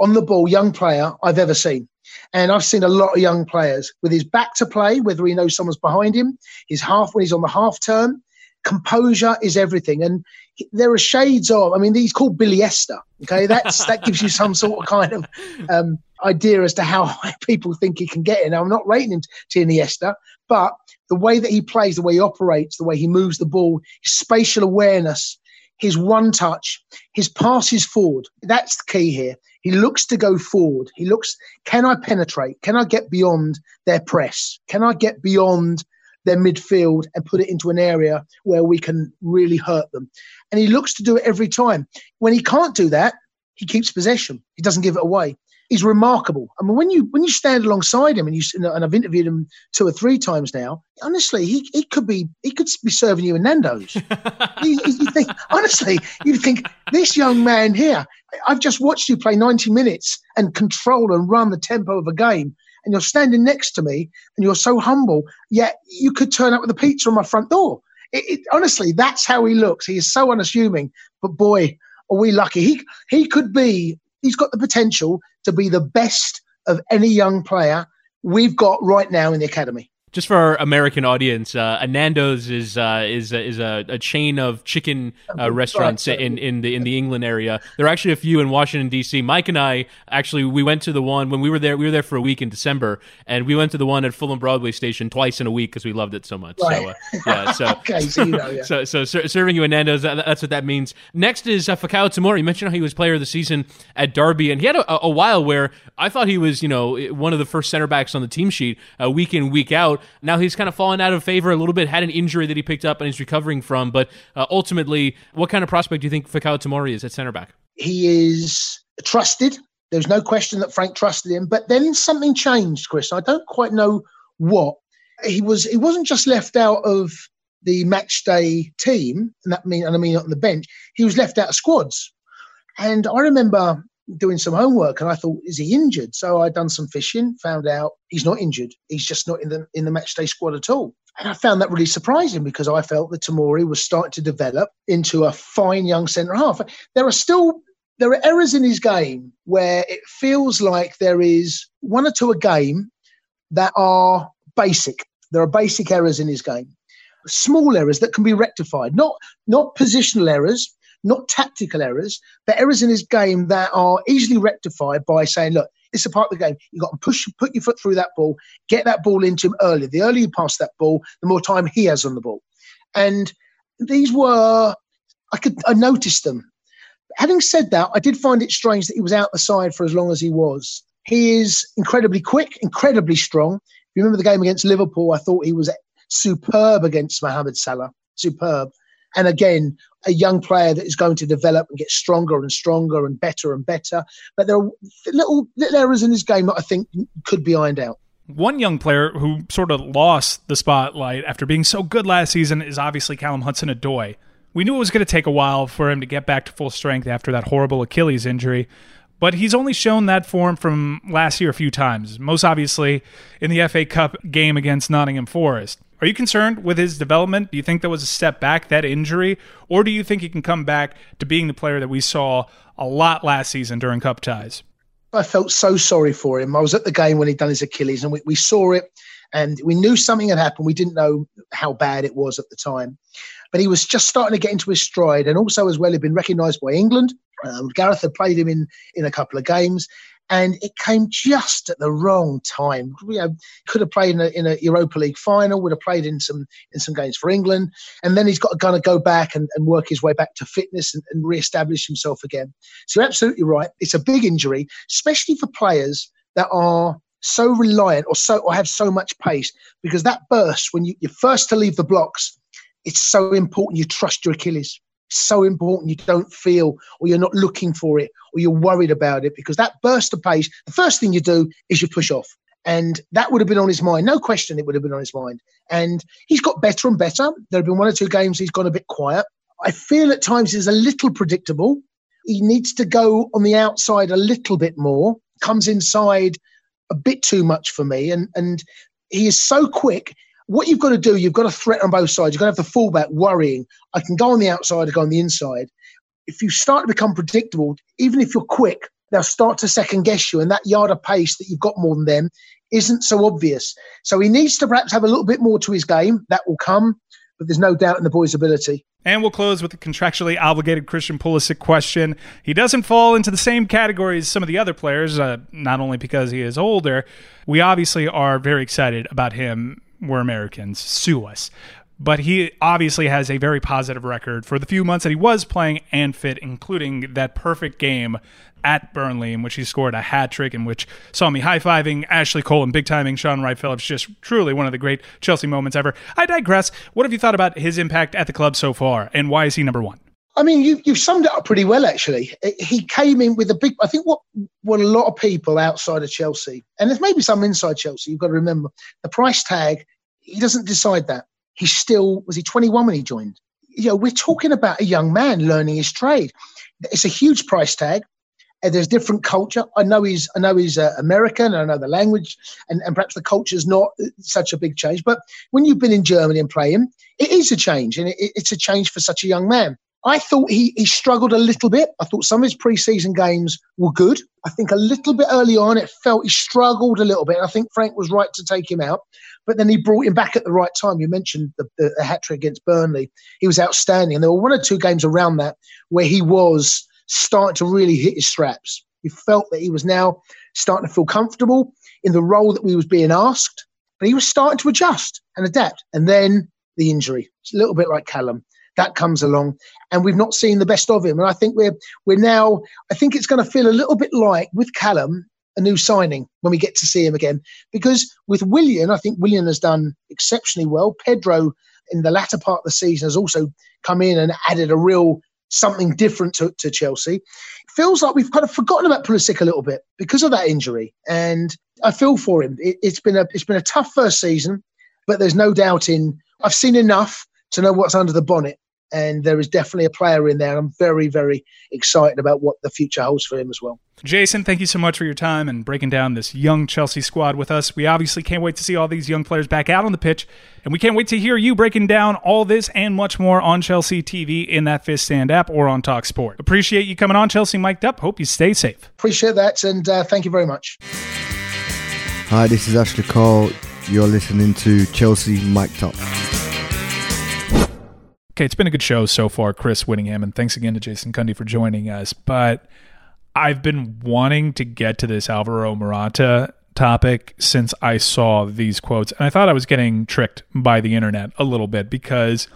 on the ball, young player I've ever seen. And I've seen a lot of young players with his back to play, whether he knows someone's behind him, his half when he's on the half turn. Composure is everything. And there are shades of, I mean, he's called Billy Iniesta. Okay. That's, that gives you some sort of kind of um, idea as to how high people think he can get it. Now, I'm not rating him to Iniesta, but the way that he plays, the way he operates, the way he moves the ball, his spatial awareness, his one touch, his passes forward. That's the key here. He looks to go forward. He looks, can I penetrate? Can I get beyond their press? Can I get beyond their midfield and put it into an area where we can really hurt them? And he looks to do it every time. When he can't do that, he keeps possession. He doesn't give it away he's remarkable. I mean, when you when you stand alongside him, and you and I've interviewed him two or three times now. Honestly, he, he could be he could be serving you in Nando's. you, you think honestly, you think this young man here. I've just watched you play ninety minutes and control and run the tempo of a game. And you're standing next to me, and you're so humble. Yet you could turn up with a pizza on my front door. It, it, honestly, that's how he looks. He is so unassuming. But boy, are we lucky? He he could be he's got the potential to be the best of any young player we've got right now in the academy just for our American audience, uh, a Nando's is uh, is is a, a, chain of chicken uh, restaurants in, in the in the England area. There are actually a few in Washington D.C. Mike and I actually we went to the one when we were there. We were there for a week in December, and we went to the one at Fulham Broadway Station twice in a week because we loved it so much. Right. So uh, yeah, so okay, so, you know, yeah. so, so serving you a Nando's, that's what that means. Next is uh, Fikayo Tomori. You mentioned how he was Player of the Season at Derby, and he had a, a while where I thought he was you know one of the first center backs on the team sheet uh, week in week out. Now he's kind of fallen out of favor a little bit, had an injury that he picked up and he's recovering from. But uh, ultimately, what kind of prospect do you think Fikayo Tomori is at center back? He is trusted. There's no question that Frank trusted him. But then something changed, Chris. I don't quite know what. He was he wasn't just left out of the match day team, and that mean and I mean on the bench, he was left out of squads. And I remember doing some homework and I thought, is he injured? So I'd done some fishing, found out he's not injured. He's just not in the in the matchday squad at all. And I found that really surprising because I felt that Tomori was starting to develop into a fine young centre half. There are still there are errors in his game where it feels like there is one or two a game that are basic. There are basic errors in his game. Small errors that can be rectified, not not positional errors, not tactical errors, but errors in his game that are easily rectified by saying, look, this is a part of the game. You've got to push, put your foot through that ball, get that ball into him early. The earlier you pass that ball, the more time he has on the ball. And these were, I could, I noticed them. Having said that, I did find it strange that he was out the side for as long as he was. He is incredibly quick, incredibly strong. If you remember the game against Liverpool, I thought he was superb against Mohamed Salah. Superb. And again, a young player that is going to develop and get stronger and stronger and better and better. But there are little little errors in his game that I think could be ironed out. One young player who sort of lost the spotlight after being so good last season is obviously Callum Hudson Odoi. We knew it was going to take a while for him to get back to full strength after that horrible Achilles injury, but he's only shown that form from last year a few times, most obviously in the FA Cup game against Nottingham Forest. Are you concerned with his development? Do you think that was a step back, that injury? Or do you think he can come back to being the player that we saw a lot last season during Cup ties? I felt so sorry for him. I was at the game when he'd done his Achilles and we, we saw it and we knew something had happened. We didn't know how bad it was at the time. But he was just starting to get into his stride and also as well he'd been recognised by England. Um, Gareth had played him in, in a couple of games and it came just at the wrong time. You know, could have played in a, in a Europa League final, would have played in some in some games for England, and then he's got to kind of go back and, and work his way back to fitness and, and re-establish himself again. So you're absolutely right. It's a big injury, especially for players that are so reliant or so or have so much pace because that burst when you, you're first to leave the blocks, it's so important you trust your Achilles so important you don't feel or you're not looking for it or you're worried about it because that burst of pace, the first thing you do is you push off. And that would have been on his mind. No question it would have been on his mind. And he's got better and better. There have been one or two games he's gone a bit quiet. I feel at times he's a little predictable. He needs to go on the outside a little bit more, comes inside a bit too much for me. And, and he is so quick what you've got to do, you've got to threat on both sides. You've got to have the fullback worrying. I can go on the outside, I go on the inside. If you start to become predictable, even if you're quick, they'll start to second guess you. And that yard of pace that you've got more than them isn't so obvious. So he needs to perhaps have a little bit more to his game. That will come, but there's no doubt in the boy's ability. And we'll close with the contractually obligated Christian Pulisic question. He doesn't fall into the same category as some of the other players, uh, not only because he is older. We obviously are very excited about him we're Americans, sue us. But he obviously has a very positive record for the few months that he was playing and fit, including that perfect game at Burnley in which he scored a hat trick, in which saw me high fiving Ashley Cole and big timing Shaun Wright-Phillips. Just truly one of the great Chelsea moments ever. I digress. What have you thought about his impact at the club so far, and why is he number one? I mean, you, you've summed it up pretty well, actually. He came in with a big, I think what, what a lot of people outside of Chelsea, and there's maybe some inside Chelsea, you've got to remember, the price tag he doesn't decide that. He's still, was he 21 when he joined? You know, we're talking about a young man learning his trade. It's a huge price tag. And there's different culture. I know he's, I know he's uh, American. I know the language, and, and perhaps the culture's not such a big change. But when you've been in Germany and playing, it is a change, and it, it's a change for such a young man. I thought he, he struggled a little bit. I thought some of his preseason games were good. I think a little bit early on, it felt he struggled a little bit. I think Frank was right to take him out. But then he brought him back at the right time. You mentioned the, the, the hat trick against Burnley. He was outstanding. And there were one or two games around that where he was starting to really hit his straps. You felt that he was now starting to feel comfortable in the role that we was being asked. But he was starting to adjust and adapt. And then the injury. It's a little bit like Callum that comes along, and we've not seen the best of him. And I think we're we're now. I think it's going to feel a little bit like with Callum a new signing when we get to see him again. Because with Willian, I think Willian has done exceptionally well. Pedro in the latter part of the season has also come in and added a real something different to, to Chelsea. It feels like we've kind of forgotten about Pulisic a little bit because of that injury, and I feel for him. It, it's been a it's been a tough first season, but there's no doubt in I've seen enough to know what's under the bonnet and there is definitely a player in there. I'm very, very excited about what the future holds for him as well. Jason, thank you so much for your time and breaking down this young Chelsea squad with us. We obviously can't wait to see all these young players back out on the pitch, and we can't wait to hear you breaking down all this and much more on Chelsea TV in that Fifth Stand app or on Talk Sport. Appreciate you coming on, Chelsea Mic'd Up. Hope you stay safe. Appreciate that, and uh, thank you very much. Hi, this is Ashley Cole. You're listening to Chelsea Mic'd Up. Okay, it's been a good show so far, Chris Whittingham, and thanks again to Jason Cundy for joining us. But I've been wanting to get to this Alvaro Morata topic since I saw these quotes, and I thought I was getting tricked by the internet a little bit because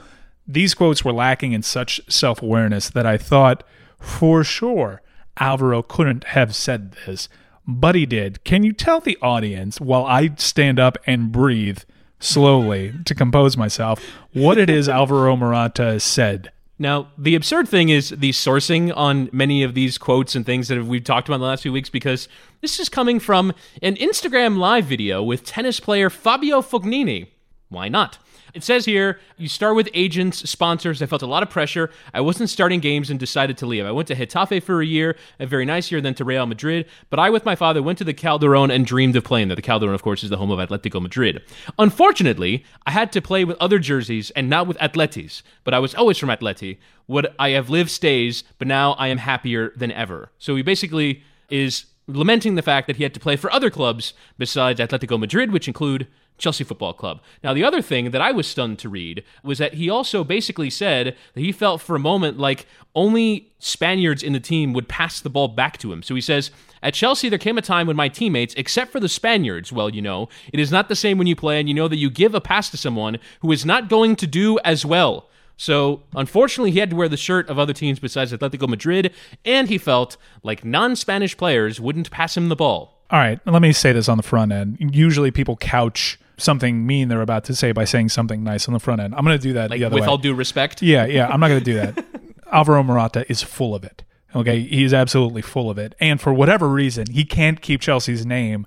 these quotes were lacking in such self awareness that I thought for sure Alvaro couldn't have said this, but he did. Can you tell the audience while I stand up and breathe? Slowly to compose myself what it is Alvaro Morata said. Now, the absurd thing is the sourcing on many of these quotes and things that we've talked about in the last few weeks because this is coming from an Instagram live video with tennis player Fabio Fognini. Why not? It says here, you start with agents, sponsors. I felt a lot of pressure. I wasn't starting games and decided to leave. I went to Getafe for a year, a very nice year, then to Real Madrid. But I, with my father, went to the Calderon and dreamed of playing there. The Calderon, of course, is the home of Atletico Madrid. Unfortunately, I had to play with other jerseys and not with Atletis. But I was always from Atleti. What I have lived stays, but now I am happier than ever. So he basically is lamenting the fact that he had to play for other clubs besides Atletico Madrid, which include Chelsea Football Club. Now, the other thing that I was stunned to read was that he also basically said that he felt for a moment like only Spaniards in the team would pass the ball back to him. So he says, At Chelsea, there came a time when my teammates, except for the Spaniards, well, you know, it is not the same when you play and you know that you give a pass to someone who is not going to do as well. So, unfortunately, he had to wear the shirt of other teams besides Atletico Madrid, and he felt like non Spanish players wouldn't pass him the ball. All right, let me say this on the front end. Usually people couch something mean they're about to say by saying something nice on the front end. I'm going to do that Like, the other with way. all due respect. Yeah, yeah. I'm not going to do that. Alvaro Morata is full of it. Okay, he's absolutely full of it, and for whatever reason, he can't keep Chelsea's name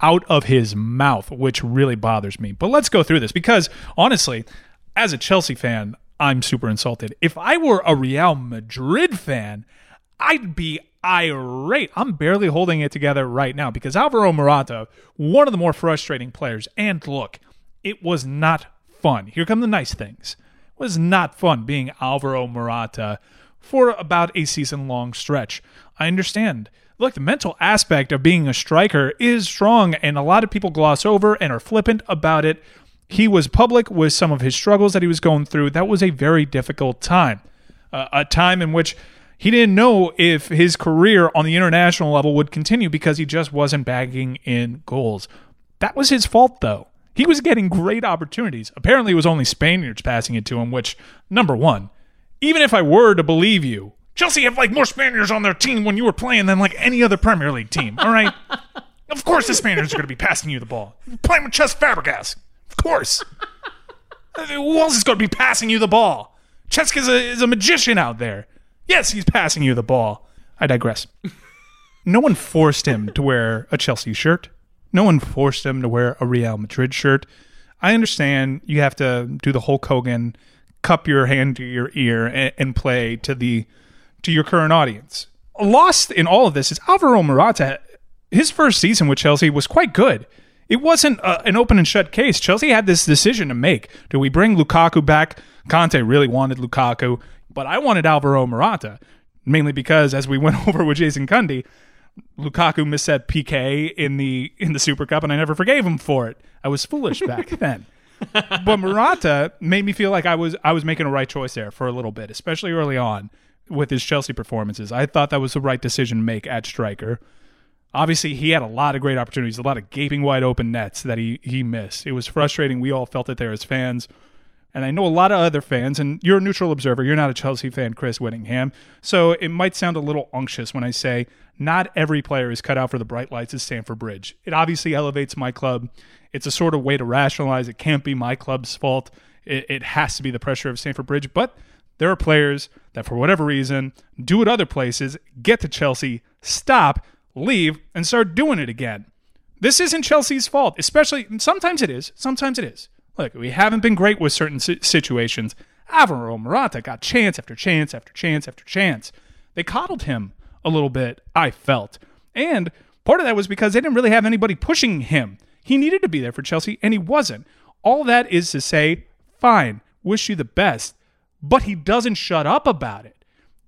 out of his mouth, which really bothers me. But let's go through this because honestly, as a Chelsea fan, I'm super insulted. If I were a Real Madrid fan, I'd be irate. I'm barely holding it together right now because Alvaro Morata, one of the more frustrating players. And look, it was not fun. Here come the nice things. It was not fun being Alvaro Morata for about a season long stretch. I understand. Look, the mental aspect of being a striker is strong, and a lot of people gloss over and are flippant about it. He was public with some of his struggles that he was going through. That was a very difficult time, uh, a time in which he didn't know if his career on the international level would continue because he just wasn't bagging in goals. That was his fault, though. He was getting great opportunities. Apparently, it was only Spaniards passing it to him, which, number one, even if I were to believe you, Chelsea have like more Spaniards on their team when you were playing than like any other Premier League team, all right? of course, the Spaniards are going to be passing you the ball. You're playing with Cesc Fabregas. Of course. Who else is going to be passing you the ball? Cheska is a, is a magician out there. Yes, he's passing you the ball. I digress. no one forced him to wear a Chelsea shirt. No one forced him to wear a Real Madrid shirt. I understand you have to do the Hulk Hogan, cup your hand to your ear, and, and play to the to your current audience. Lost in all of this is Alvaro Morata. His first season with Chelsea was quite good. It wasn't uh, an open and shut case. Chelsea had this decision to make. Do we bring Lukaku back? Conte really wanted Lukaku, but I wanted Alvaro Morata, mainly because, as we went over with Jason Cundy, Lukaku missed that PK in the in the Super Cup, and I never forgave him for it. I was foolish back then. but Morata made me feel like I was I was making a right choice there for a little bit, especially early on with his Chelsea performances. I thought that was the right decision to make at striker. Obviously, he had a lot of great opportunities, a lot of gaping wide open nets that he he missed. It was frustrating. We all felt it there as fans. And I know a lot of other fans, and you're a neutral observer. You're not a Chelsea fan, Chris Whittingham. So it might sound a little unctuous when I say not every player is cut out for the bright lights of Stamford Bridge. It obviously elevates my club. It's a sort of way to rationalize it can't be my club's fault. It, it has to be the pressure of Stamford Bridge. But there are players that, for whatever reason, do it other places, get to Chelsea, stop, leave, and start doing it again. This isn't Chelsea's fault, especially sometimes it is. Sometimes it is. Look, we haven't been great with certain situations. Alvaro Morata got chance after chance after chance after chance. They coddled him a little bit, I felt. And part of that was because they didn't really have anybody pushing him. He needed to be there for Chelsea, and he wasn't. All that is to say, fine, wish you the best, but he doesn't shut up about it.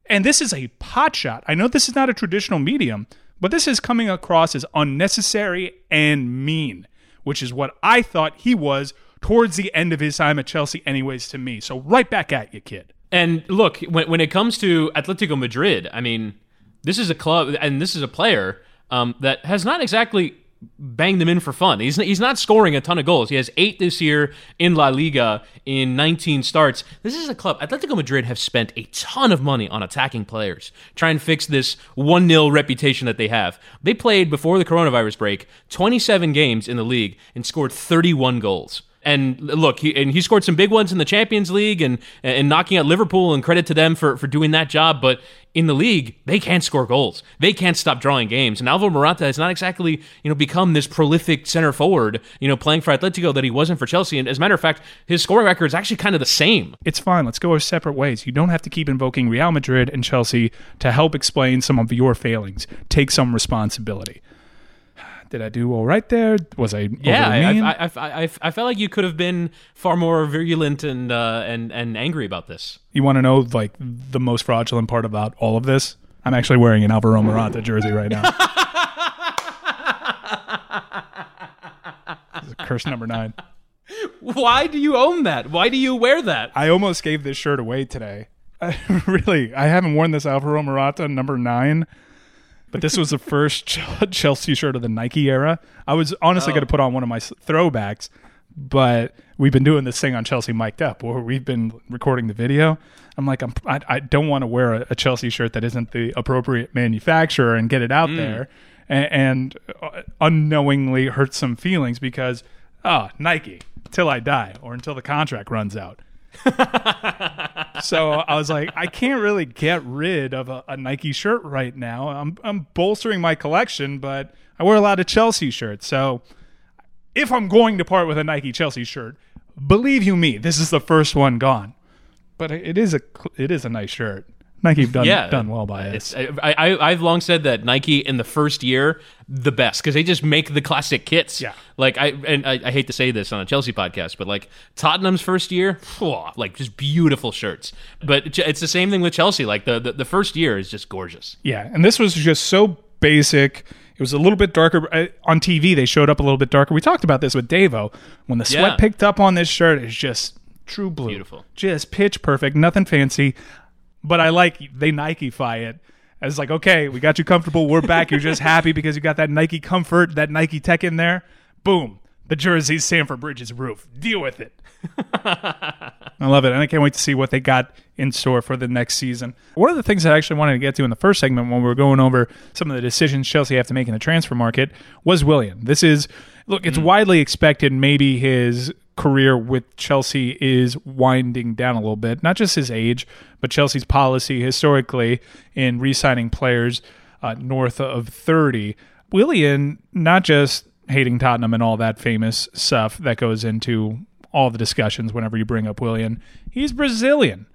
And this is a pot shot. I know this is not a traditional medium, but this is coming across as unnecessary and mean, which is what I thought he was towards the end of his time at Chelsea, anyways, to me. So right back at you, kid. And look, when, when it comes to Atletico Madrid, I mean, this is a club and this is a player um, that has not exactly banged them in for fun. He's he's not scoring a ton of goals. He has eight this year in La Liga in 19 starts. This is a club. Atletico Madrid have spent a ton of money on attacking players, trying to fix this one 0 reputation that they have. They played before the coronavirus break 27 games in the league and scored 31 goals. And look, he, and he scored some big ones in the Champions League and and knocking out Liverpool. And credit to them for for doing that job. But in the league, they can't score goals. They can't stop drawing games. And Alvaro Morata has not exactly you know become this prolific center forward. You know, playing for Atletico that he wasn't for Chelsea. And as a matter of fact, his scoring record is actually kind of the same. It's fine. Let's go our separate ways. You don't have to keep invoking Real Madrid and Chelsea to help explain some of your failings. Take some responsibility. Did I do all right there? Was I Yeah. I, I, I, I felt like you could have been far more virulent and uh, and and angry about this. you want to know like the most fraudulent part about all of this? I'm actually wearing an Alvaro Morata jersey right now. Curse number nine. Why do you own that? Why do you wear that? I almost gave this shirt away today. I, really, I haven't worn this Alvaro Morata number nine, but this was the first Chelsea shirt of the Nike era. I was honestly going to put on one of my throwbacks, but we've been doing this thing on Chelsea mic'd up where we've been recording the video. I'm like, I'm, I, I don't want to wear a, a Chelsea shirt that isn't the appropriate manufacturer and get it out there and, and uh, unknowingly hurt some feelings because, oh, Nike, till I die or until the contract runs out. so I was like, I can't really get rid of a, a Nike shirt right now. I'm I'm bolstering my collection, but I wear a lot of Chelsea shirts. So if I'm going to part with a Nike Chelsea shirt, believe you me, this is the first one gone. But it is a it is a nice shirt. Nike done yeah, done well by it. I, I, I've long said that Nike in the first year the best because they just make the classic kits. Yeah. like I and I, I hate to say this on a Chelsea podcast, but like Tottenham's first year, like just beautiful shirts. But it's- it's the same thing with Chelsea. Like the, the the first year is just gorgeous. Yeah, and this was just so basic. It was a little bit darker Uh, on TV. They showed up a little bit darker. We talked about this with Davo when the sweat Yeah. picked up on this shirt. It's just true blue, Beautiful. just pitch perfect, nothing fancy. But I like they Nikeify it as like, okay, we got you comfortable. We're back. You're just happy because you got that Nike comfort, that Nike tech in there. Boom, the jersey's Stamford Bridge's roof. Deal with it. I love it, and I can't wait to see what they got in store for the next season. One of the things that I actually wanted to get to in the first segment when we were going over some of the decisions Chelsea have to make in the transfer market was Willian. This is look, it's widely expected maybe his career with Chelsea is winding down a little bit. Not just his age, but Chelsea's policy historically in re-signing players uh, north of 30. Willian, not just hating Tottenham and all that famous stuff that goes into all the discussions whenever you bring up Willian, He's Brazilian,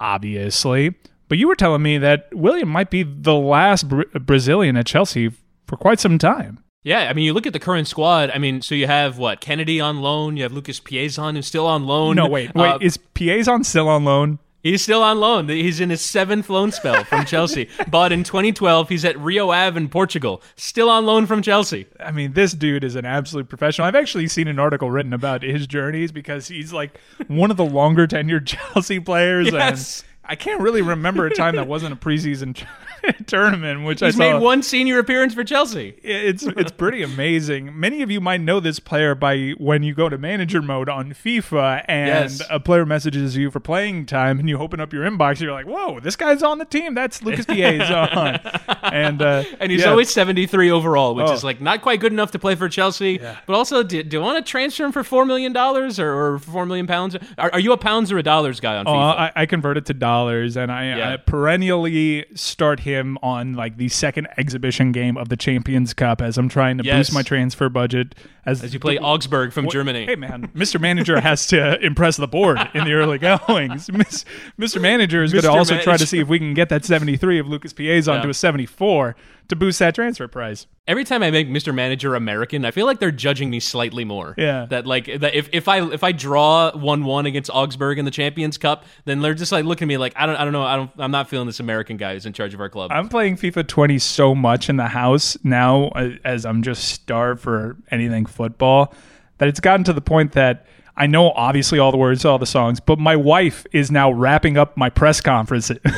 obviously. But you were telling me that Willian might be the last Bra- Brazilian at Chelsea for quite some time. Yeah, I mean, you look at the current squad. I mean, so you have what Kennedy on loan. You have Lucas Piazon who's still on loan. No, wait, wait. Uh, is Piazon still on loan? He's still on loan. He's in his seventh loan spell from Chelsea. Bought in 2012. He's at Rio Ave in Portugal. Still on loan from Chelsea. I mean, this dude is an absolute professional. I've actually seen an article written about his journeys because he's like one of the longer tenured Chelsea players. Yes. And I can't really remember a time that wasn't a preseason tournament, which He's I saw. made one senior appearance for Chelsea. it's it's pretty amazing. Many of you might know this player by when you go to manager mode on FIFA and Yes. a player messages you for playing time and you open up your inbox and you're like, "Whoa, this guy's on the team. That's Lucas Piazon." and uh, And he's yeah, always 73 overall, which Oh. is like not quite good enough to play for Chelsea. But also, do, do you want to transfer him for $4 million or, or 4 million pounds? Are, are you a pounds or a dollars guy on Oh, FIFA? I, I convert it to dollars, and I, Yeah. I perennially start him on like the second exhibition game of the Champions Cup as I'm trying to Yes. boost my transfer budget. As, As you play Augsburg from Germany. Hey man, Mr. Manager has to impress the board in the early goings. Miss- Mr. Manager is going to also try to see if we can get that 73 of Lucas Piazon Yeah. to a 74 to boost that transfer price. Every time I make Mr. Manager American, I feel like they're judging me slightly more. Yeah. That like that if, if I if I draw one one against Augsburg in the Champions Cup, then they're just like looking at me like I don't I don't know I don't I'm not feeling this American guy who's in charge of our club. I'm playing FIFA 20 so much in the house now uh, as I'm just starved for anything football that it's gotten to the point that I know obviously all the words, all the songs, but my wife is now wrapping up my press conferences.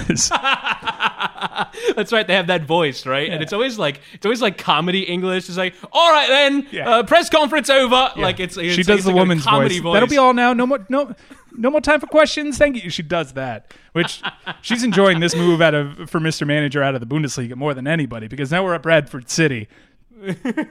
That's right. They have that voice, right? And it's always like it's always like comedy English. It's like, all right then, Yeah. uh, press conference over. Like it's, it's she does it's the like woman's comedy voice. That'll be all now. No more no no more time for questions. Thank you. She does that. Which she's enjoying this move out of for Mr. Manager out of the Bundesliga more than anybody because now we're at Bradford City.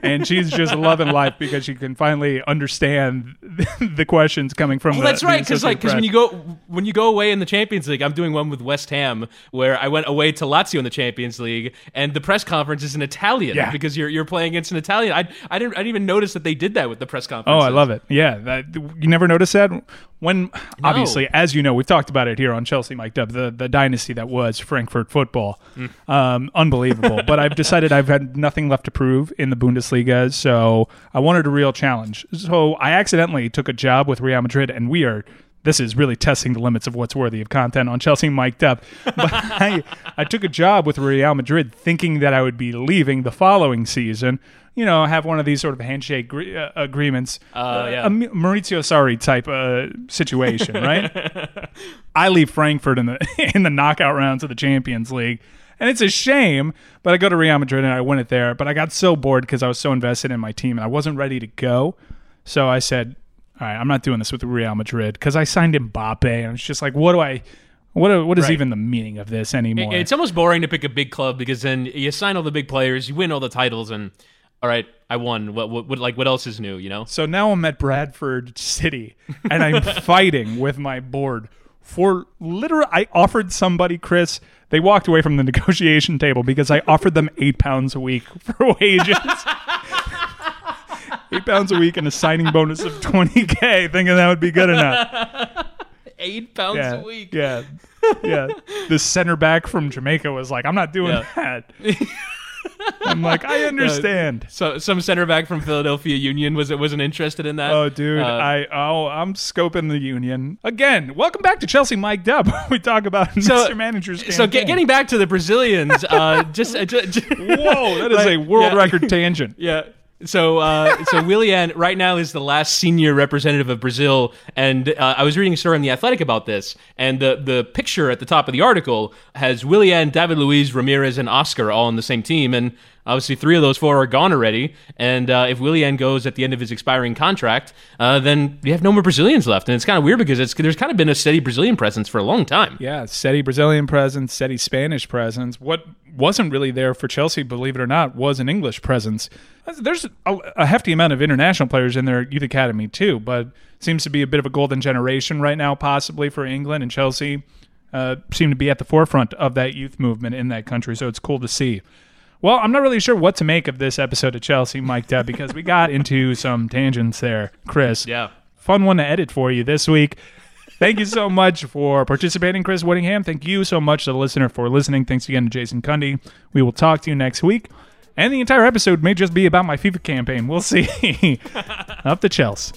And she's just loving life because she can finally understand the questions coming from. Well, the, that's right. Because like because when you go when you go away in the Champions League, I'm doing one with West Ham where I went away to Lazio in the Champions League, and the press conference is in Italian Yeah. because you're you're playing against an Italian. I I didn't I didn't even notice that they did that with the press conference. Oh, I love it. Yeah, that you never noticed that when obviously, as you know, we've talked about it here on Chelsea Mic'd Up, the the dynasty that was Frankfurt football, um, unbelievable. but I've decided I've had nothing left to prove in the Bundesliga, so I wanted a real challenge. So I accidentally took a job with Real Madrid, and we are this is really testing the limits of what's worthy of content on Chelsea mic'd up. But I, I took a job with Real Madrid thinking that I would be leaving the following season. You know, have one of these sort of handshake gre- uh, agreements, Uh, yeah. a Maurizio Sarri type uh, situation, right? I leave Frankfurt in the in the knockout rounds of the Champions League. And it's a shame, but I go to Real Madrid and I win it there. But I got so bored because I was so invested in my team and I wasn't ready to go. So I said, "All right, I'm not doing this with Real Madrid because I signed Mbappe." And it's just like, what do I, what what is Right. even the meaning of this anymore? It's almost boring to pick a big club because then you sign all the big players, you win all the titles, and all right, I won. What, what, what like what else is new? You know? So now I'm at Bradford City and I'm fighting with my board for literal. I offered somebody, Chris, they walked away from the negotiation table because I offered them eight pounds a week for wages. eight pounds a week and a signing bonus of 20K, thinking that would be good enough. Eight pounds Yeah. a week. Yeah. Yeah. The center back from Jamaica was like, I'm not doing Yeah. that. I'm like, I understand. So some center back from Philadelphia Union was it wasn't interested in that. Oh, dude, Uh, I oh, I'm scoping the union again. Welcome back to Chelsea Mic'd Up. we talk about Mr. Manager's So get, getting back to the Brazilians, uh, just, uh, ju- ju- whoa, that is a world yeah. record tangent. Yeah. So, uh, so Willian right now is the last senior representative of Brazil, and uh, I was reading a story in the Athletic about this, and the the picture at the top of the article has Willian, David Luiz, Ramires, and Oscar all on the same team, and obviously three of those four are gone already. And uh, if Willian goes at the end of his expiring contract, uh, then you have no more Brazilians left, and it's kind of weird because it's there's kind of been a steady Brazilian presence for a long time. Yeah, steady Brazilian presence, steady Spanish presence. What wasn't really there for Chelsea, believe it or not, was an English presence. There's a, a hefty amount of international players in their youth academy too, but seems to be a bit of a golden generation right now, possibly for England and Chelsea. Uh, seem to be at the forefront of that youth movement in that country, so it's cool to see. Well, I'm not really sure what to make of this episode of Chelsea Mic'd Up because we got into some tangents there, Chris. Yeah. Fun one to edit for you this week. Thank you so much for participating, Chris Whittingham. Thank you so much to the listener for listening. Thanks again to Jason Cundy. We will talk to you next week. And the entire episode may just be about my FIFA campaign. We'll see. Up to Chelsea.